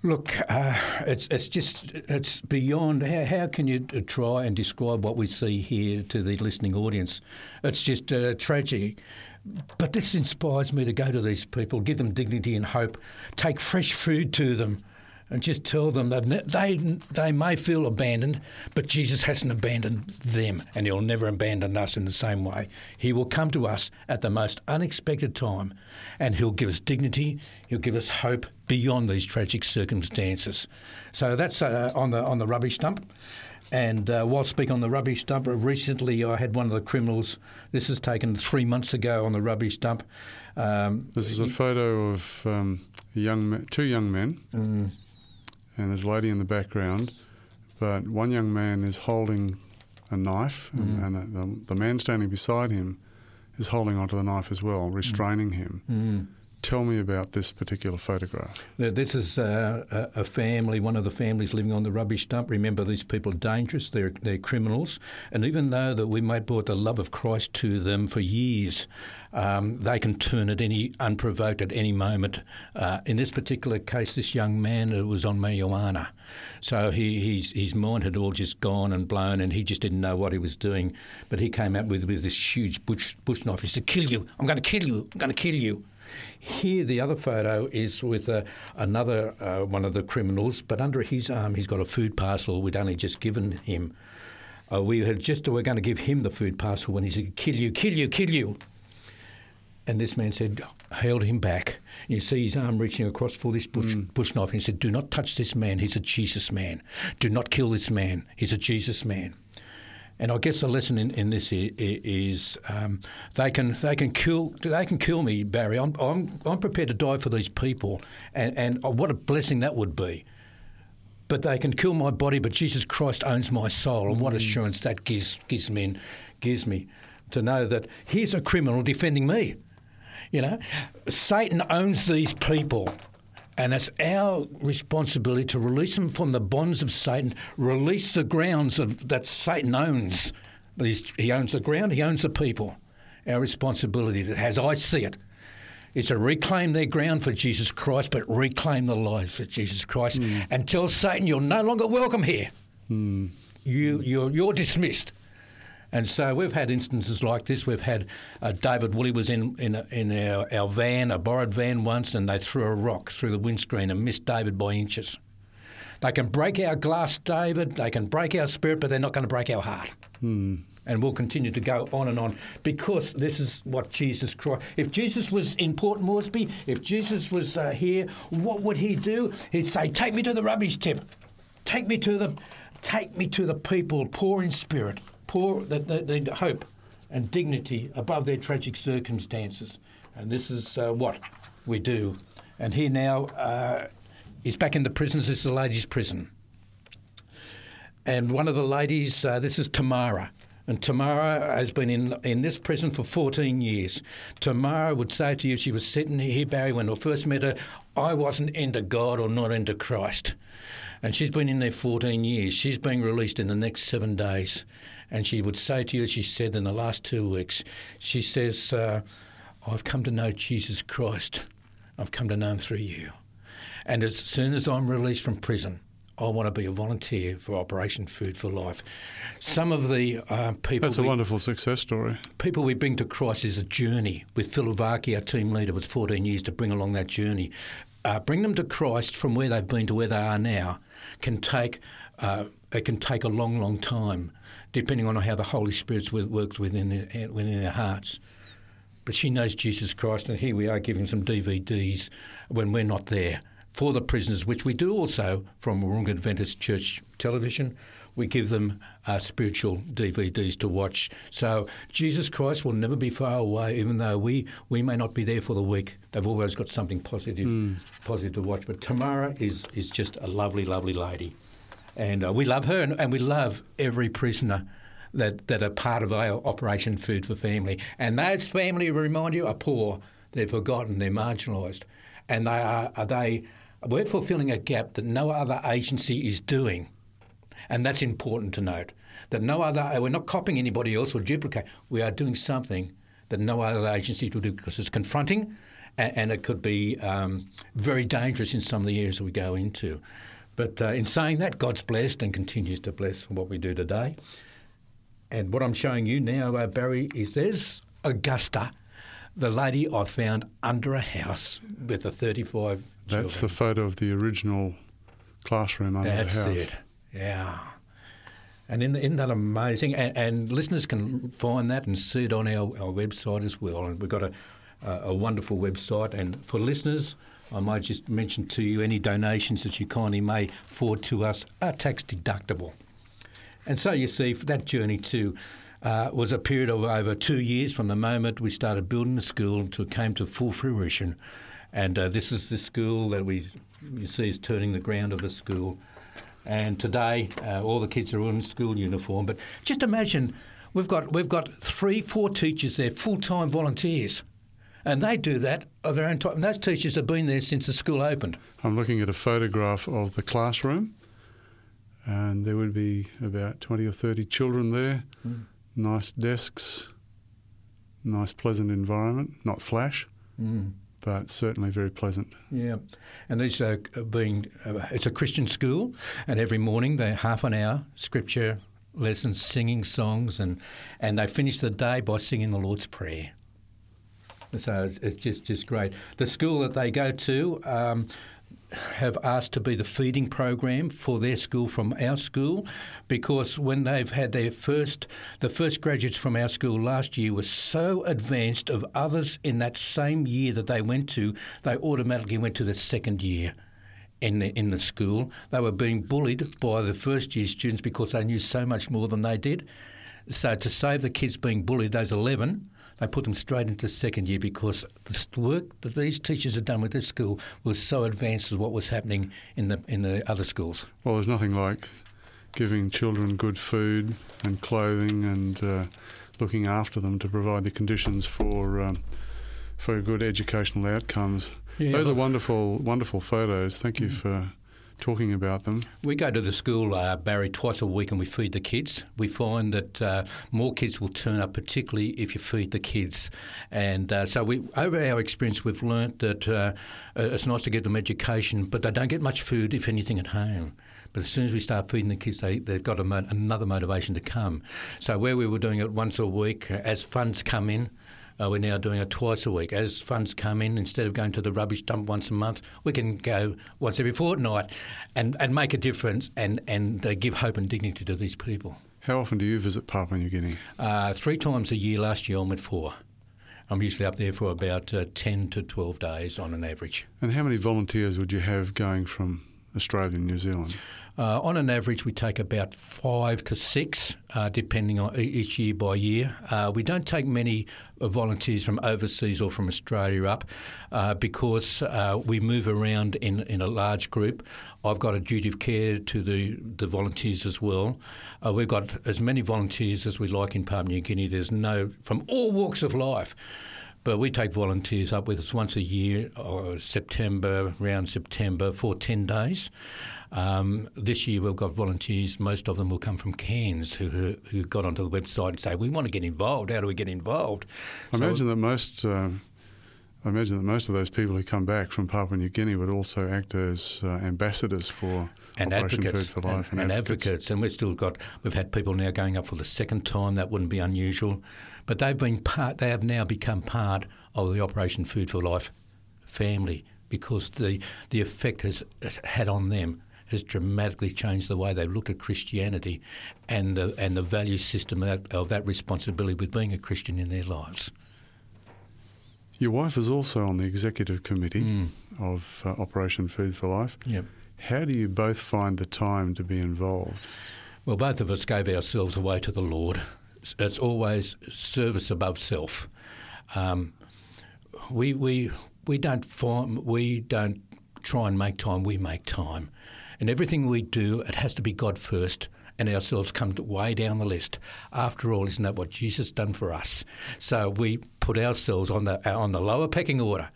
Look, uh, it's it's just it's beyond. How, how can you try and describe what we see here to the listening audience? It's just uh, tragic. But this inspires me to go to these people, give them dignity and hope, take fresh food to them, and just tell them that they they may feel abandoned, but Jesus hasn't abandoned them, and He'll never abandon us in the same way. He will come to us at the most unexpected time, and He'll give us dignity. He'll give us hope beyond these tragic circumstances. So that's uh, on the on the rubbish dump. And uh, while speaking on the rubbish dump, recently I had one of the criminals. This is taken three months ago on the rubbish dump. Um, this is a photo of um, young two young men. Mm and there's a lady in the background, but one young man is holding a knife, mm. and, and the, the, man standing beside him is holding onto the knife as well, restraining mm. him. Tell me about this particular photograph. This is uh, a family, one of the families living on the rubbish dump. Remember, these people are dangerous, they're, they're criminals. And even though that we may brought the love of Christ to them for years, um, they can turn at any unprovoked at any moment. Uh, in this particular case, this young man was on marijuana, so he, his his mind had all just gone and blown, and he just didn't know what he was doing. But he came out with with this huge bush bush knife. He said, "Kill you! I'm going to kill you! I'm going to kill you!" Here, the other photo is with uh, another uh, one of the criminals, but under his arm, he's got a food parcel we'd only just given him. Uh, we had just we were going to give him the food parcel when he said, "Kill you, kill you, kill you." And this man said, held him back. And you see his arm reaching across for this bush, mm. bush knife. And he said, Do not touch this man. He's a Jesus man. Do not kill this man. He's a Jesus man. And I guess the lesson in, in this is, is um, they can they can kill they can kill me, Barry. I'm, I'm I'm prepared to die for these people, and and what a blessing that would be. But they can kill my body, but Jesus Christ owns my soul, and what mm. assurance that gives gives me gives me to know that here's a criminal defending me. You know, Satan owns these people. And it's our responsibility to release them from the bonds of Satan, release the grounds of, that Satan owns. he owns the ground, he owns the people. Our responsibility, as I see it, is to reclaim their ground for Jesus Christ, but reclaim the lives for Jesus Christ mm. and tell Satan you're no longer welcome here. Mm. You, you're, you're dismissed. And so we've had instances like this. We've had uh, David Woolley was in in, in our, our van, a borrowed van once, and they threw a rock through the windscreen and missed David by inches. They can break our glass, David. They can break our spirit, but they're not going to break our heart. Hmm. And we'll continue to go on and on because this is what Jesus Christ. If Jesus was in Port Moresby, if Jesus was uh, here, what would he do? He'd say, "Take me to the rubbish tip. Take me to the, take me to the people poor in spirit." Poor that they need hope and dignity above their tragic circumstances. And this is uh, what we do. And here now uh, he's back in the prison. This is the ladies' prison. And one of the ladies, uh, this is Tamara. And Tamara has been in in this prison for 14 years. Tamara would say to you, she was sitting here, Barry, when I first met her, I wasn't into God or not into Christ. And she's been in there 14 years. She's being released in the next seven days. And she would say to you, as she said in the last two weeks, she says, uh, I've come to know Jesus Christ. I've come to know him through you. And as soon as I'm released from prison, I want to be a volunteer for Operation Food for Life. Some of the uh, people. That's a we, wonderful success story. People we bring to Christ is a journey. With Phil Varkey, our team leader, was 14 years to bring along that journey. Uh, bring them to Christ from where they've been to where they are now can take uh, it can take a long, long time depending on how the Holy Spirit works within their, within their hearts. But she knows Jesus Christ, and here we are giving some DVDs when we're not there for the prisoners, which we do also from Wahroonga Adventist Church Television. We give them uh, spiritual DVDs to watch. So Jesus Christ will never be far away, even though we, we may not be there for the week. They've always got something positive, mm. positive to watch. But Tamara is, is just a lovely, lovely lady. And uh, we love her and, and, we love every prisoner that, that are part of our Operation Food for Family. And those family, remind you, are poor, they're forgotten, they're marginalised. And they are, are they, we're fulfilling a gap that no other agency is doing. And that's important to note. That no other, we're not copying anybody else or duplicate. We are doing something that no other agency will do because it's confronting and, and it could be um, very dangerous in some of the areas that we go into. But uh, in saying that, God's blessed and continues to bless what we do today. And what I'm showing you now, uh, Barry, is there's Augusta, the lady I found under a house with the 35 That's children. the photo of the original classroom under That's the house. it. Yeah. And in, isn't that amazing? And, and listeners can find that and see it on our, our website as well. And we've got a, a, a wonderful website. And for listeners, I might just mention to you any donations that you kindly may forward to us are tax deductible. And so you see, that journey too uh, was a period of over two years from the moment we started building the school until it came to full fruition. And uh, this is the school that we you see is turning the ground of the school. And today, uh, all the kids are in school uniform. But just imagine, we've got we've got three, four teachers there, full time volunteers, and they do that of their own time. And those teachers have been there since the school opened. I'm looking at a photograph of the classroom, and there would be about 20 or 30 children there. Mm. Nice desks, nice, pleasant environment, not flash, Mm. but certainly very pleasant. Yeah, and these are being uh, it's a Christian school, and every morning they have half an hour scripture lessons, singing songs, and and they finish the day by singing the Lord's Prayer. So it's, it's just just great. The school that they go to. Um, have asked to be the feeding program for their school from our school because when they've had their first the first graduates from our school last year were so advanced of others in that same year that they went to they automatically went to the second year in the in the school they were being bullied by the first year students because they knew so much more than they did so to save the kids being bullied those 11 they put them straight into second year because the work that these teachers had done with this school was so advanced as what was happening in the in the other schools. Well, there's nothing like giving children good food and clothing and uh, looking after them to provide the conditions for um, for good educational outcomes. Yeah, Those are wonderful, wonderful photos. Thank you for talking about them. We go to the school, uh, Barry, twice a week and we feed the kids. We find that uh, more kids will turn up, particularly if you feed the kids. And uh, so, we, over our experience, we've learnt that uh, it's nice to give them education, but they don't get much food, if anything, at home. But as soon as we start feeding the kids, they, they've got mo- another motivation to come. So, where we were doing it once a week, uh, as funds come in, uh, we're now doing it twice a week. As funds come in, instead of going to the rubbish dump once a month, we can go once every fortnight and, and make a difference and, and uh, give hope and dignity to these people. How often do you visit Papua New Guinea? Uh, three times a year last year, I went four. I'm usually up there for about uh, 10 to 12 days on an average. And how many volunteers would you have going from Australia and New Zealand? Uh, on an average, we take about five to six, uh, depending on each year by year. Uh, we don't take many uh, volunteers from overseas or from Australia up uh, because uh, we move around in, in a large group. I've got a duty of care to the, the volunteers as well. We've got as many volunteers as we like in Papua New Guinea. There's no, from all walks of life. But we take volunteers up with us once a year, or September, around September, for 10 days. Um, this year we've got volunteers, most of them will come from Cairns, who, who, who got onto the website and say, we want to get involved. How do we get involved? I So- imagine that most. Uh, I imagine that most of those people who come back from Papua New Guinea would also act as uh, ambassadors for and Operation advocates, Food for Life and, and advocates. and we've still got we've had people now going up for the second time. That wouldn't be unusual, but they've been part. They have now become part of the Operation Food for Life family because the the effect has had on them has dramatically changed the way they've looked at Christianity and the and the value system of that, of that responsibility with being a Christian in their lives. Your wife is also on the executive committee Mm. of uh, Operation Food for Life. Yep. How do you both find the time to be involved? Well, both of us gave ourselves away to the Lord. It's always service above self. Um, we we we don't find, we don't try and make time. We make time, and everything we do, it has to be God first, and ourselves come way down the list. After all, isn't that what Jesus done for us? So we put ourselves on the on the lower pecking order,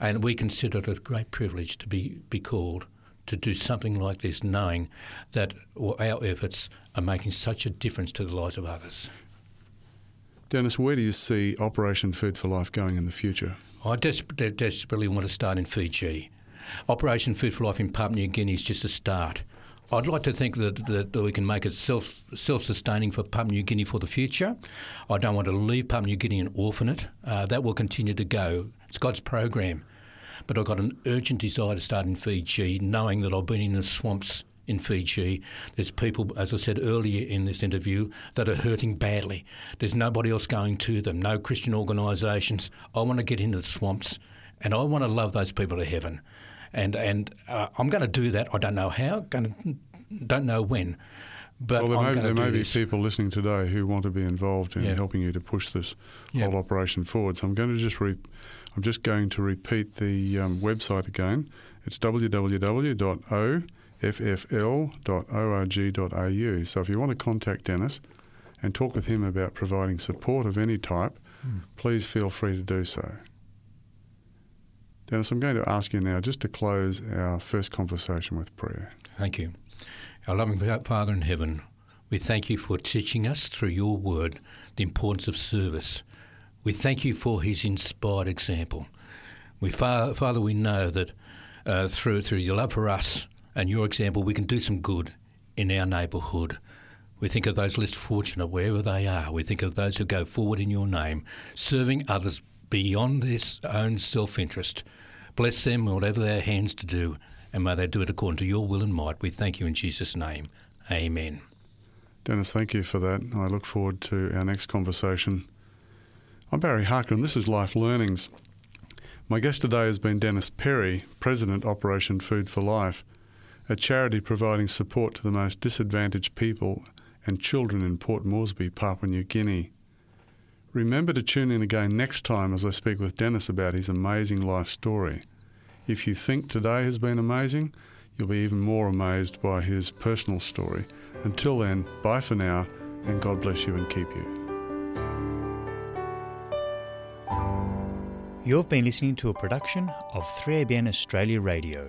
and we consider it a great privilege to be be called to do something like this, knowing that our efforts are making such a difference to the lives of others. Dennis, where do you see Operation Food for Life going in the future? I desperately, desperately want to start in Fiji. Operation Food for Life in Papua New Guinea is just a start. I'd like to think that, that, that we can make it self self sustaining for Papua New Guinea for the future. I don't want to leave Papua New Guinea and orphan it. Uh, that will continue to go. It's God's program. But I've got an urgent desire to start in Fiji, knowing that I've been in the swamps in Fiji. There's people, as I said earlier in this interview, that are hurting badly. There's nobody else going to them, no Christian organisations. I want to get into the swamps and I want to love those people to heaven and and uh, I'm going to do that. I don't know how. Going to, don't know when. But well, there may, there may be this. people listening today who want to be involved in yeah. helping you to push this yeah. whole operation forward. So I'm going to just re- I'm just going to repeat the um, website again. It's www.offl.org.au. So if you want to contact Dennis and talk with him about providing support of any type, mm. please feel free to do so. Dennis, I'm going to ask you now just to close our first conversation with prayer. Thank you. Our loving Father in heaven, we thank you for teaching us through your word the importance of service. We thank you for his inspired example. We, Father, we know that uh, through, through your love for us and your example, we can do some good in our neighbourhood. We think of those less fortunate wherever they are. We think of those who go forward in your name, serving others beyond their own self interest. Bless them, whatever their hands to do, and may they do it according to your will and might. We thank you in Jesus' name. Amen. Dennis, thank you for that. I look forward to our next conversation. I'm Barry Harker, and this is Life Learnings. My guest today has been Dennis Perry, President Operation Food for Life, a charity providing support to the most disadvantaged people and children in Port Moresby, Papua New Guinea. Remember to tune in again next time as I speak with Dennis about his amazing life story. If you think today has been amazing, you'll be even more amazed by his personal story. Until then, bye for now, and God bless you and keep you. You've been listening to a production of 3ABN Australia Radio.